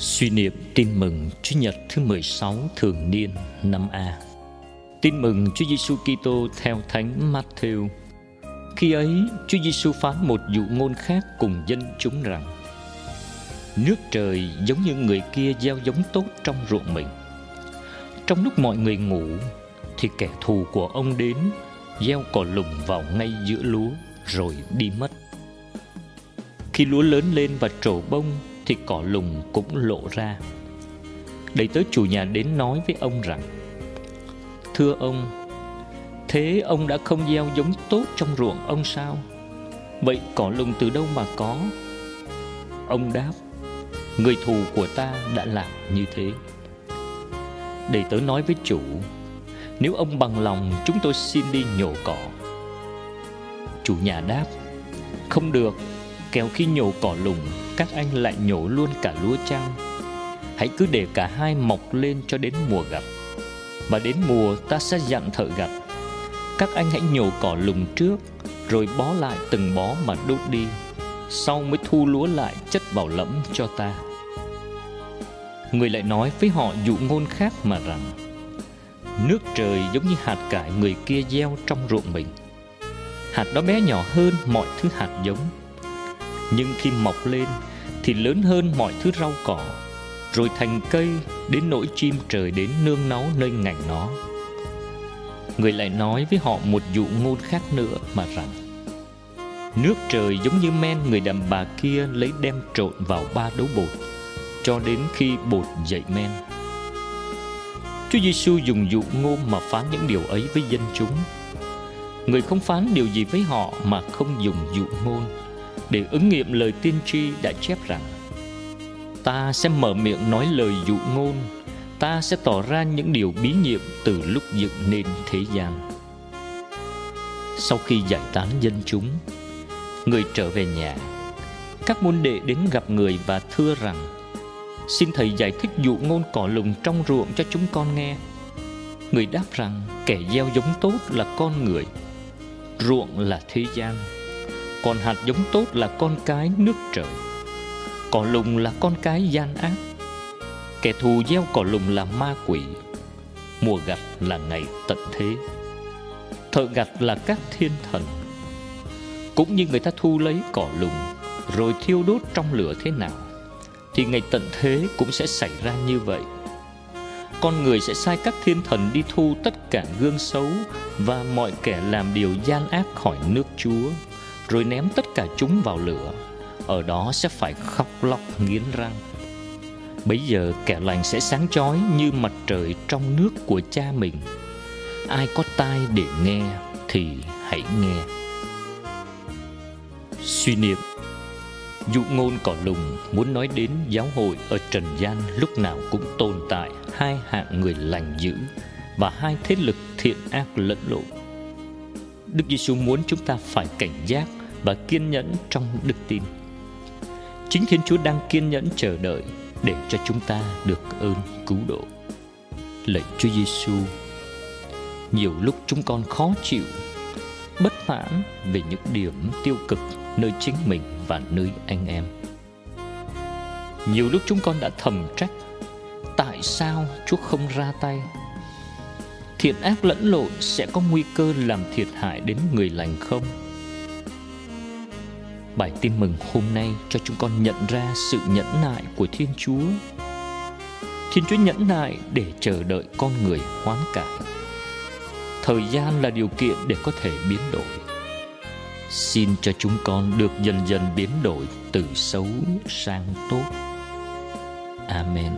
Suy niệm tin mừng Chúa Nhật thứ 16 thường niên năm A. Tin mừng Chúa Giêsu Kitô theo Thánh Matthew. Khi ấy, Chúa Giêsu phán một dụ ngôn khác cùng dân chúng rằng: Nước trời giống như người kia gieo giống tốt trong ruộng mình. Trong lúc mọi người ngủ thì kẻ thù của ông đến gieo cỏ lùng vào ngay giữa lúa rồi đi mất. Khi lúa lớn lên và trổ bông thì cỏ lùng cũng lộ ra. Đầy tớ chủ nhà đến nói với ông rằng, thưa ông, thế ông đã không gieo giống tốt trong ruộng ông sao? Vậy cỏ lùng từ đâu mà có? Ông đáp, người thù của ta đã làm như thế. Đầy tớ nói với chủ, nếu ông bằng lòng, chúng tôi xin đi nhổ cỏ. Chủ nhà đáp, không được kéo khi nhổ cỏ lùng các anh lại nhổ luôn cả lúa trang hãy cứ để cả hai mọc lên cho đến mùa gặt và đến mùa ta sẽ dặn thợ gặt các anh hãy nhổ cỏ lùng trước, rồi bó lại từng bó mà đốt đi. Sau mới thu lúa lại chất vào lẫm cho ta. Người lại nói với họ dụ ngôn khác mà rằng, nước trời giống như hạt cải người kia gieo trong ruộng mình. Hạt đó bé nhỏ hơn mọi thứ hạt giống. Nhưng khi mọc lên thì lớn hơn mọi thứ rau cỏ, rồi thành cây đến nỗi chim trời đến nương náu nơi ngành nó. Người lại nói với họ một dụ ngôn khác nữa mà rằng, nước trời giống như men người đàn bà kia lấy đem trộn vào ba đấu bột, cho đến khi bột dậy men. Chúa Giêsu dùng dụ ngôn mà phán những điều ấy với dân chúng. Người không phán điều gì với họ mà không dùng dụ ngôn để ứng nghiệm lời tiên tri đã chép rằng, ta sẽ mở miệng nói lời dụ ngôn, ta sẽ tỏ ra những điều bí nhiệm từ lúc dựng nên thế gian. Sau khi giải tán dân chúng, người trở về nhà, các môn đệ đến gặp người và thưa rằng, xin thầy giải thích dụ ngôn cỏ lùng trong ruộng cho chúng con nghe. Người đáp rằng, kẻ gieo giống tốt là con người, ruộng là thế gian còn hạt giống tốt là con cái nước trời. Cỏ lùng là con cái gian ác. Kẻ thù gieo cỏ lùng là ma quỷ. Mùa gặt là ngày tận thế. Thợ gặt là các thiên thần. Cũng như người ta thu lấy cỏ lùng, rồi thiêu đốt trong lửa thế nào, thì ngày tận thế cũng sẽ xảy ra như vậy. Con người sẽ sai các thiên thần đi thu tất cả gương xấu và mọi kẻ làm điều gian ác khỏi nước chúa rồi ném tất cả chúng vào lửa. Ở đó sẽ phải khóc lóc nghiến răng. Bấy giờ kẻ lành sẽ sáng chói như mặt trời trong nước của cha mình. Ai có tai để nghe thì hãy nghe. Suy niệm. Dụ ngôn cỏ lùng muốn nói đến giáo hội ở trần gian lúc nào cũng tồn tại, hai hạng người lành dữ và hai thế lực thiện ác lẫn lộn. Đức Giêsu muốn chúng ta phải cảnh giác và kiên nhẫn trong đức tin. Chính Thiên Chúa đang kiên nhẫn chờ đợi để cho chúng ta được ơn cứu độ. Lạy Chúa Giêsu, nhiều lúc chúng con khó chịu, bất mãn về những điểm tiêu cực nơi chính mình và nơi anh em. Nhiều lúc chúng con đã thầm trách tại sao Chúa không ra tay thiện ác lẫn lộn sẽ có nguy cơ làm thiệt hại đến người lành không bài tin mừng hôm nay cho chúng con nhận ra sự nhẫn nại của thiên chúa. Thiên chúa nhẫn nại để chờ đợi con người hoán cải. Thời gian là điều kiện để có thể biến đổi. Xin cho chúng con được dần dần biến đổi từ xấu sang tốt. Amen.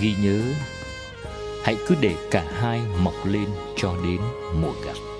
Ghi nhớ, hãy cứ để cả hai mọc lên cho đến mùa gặt.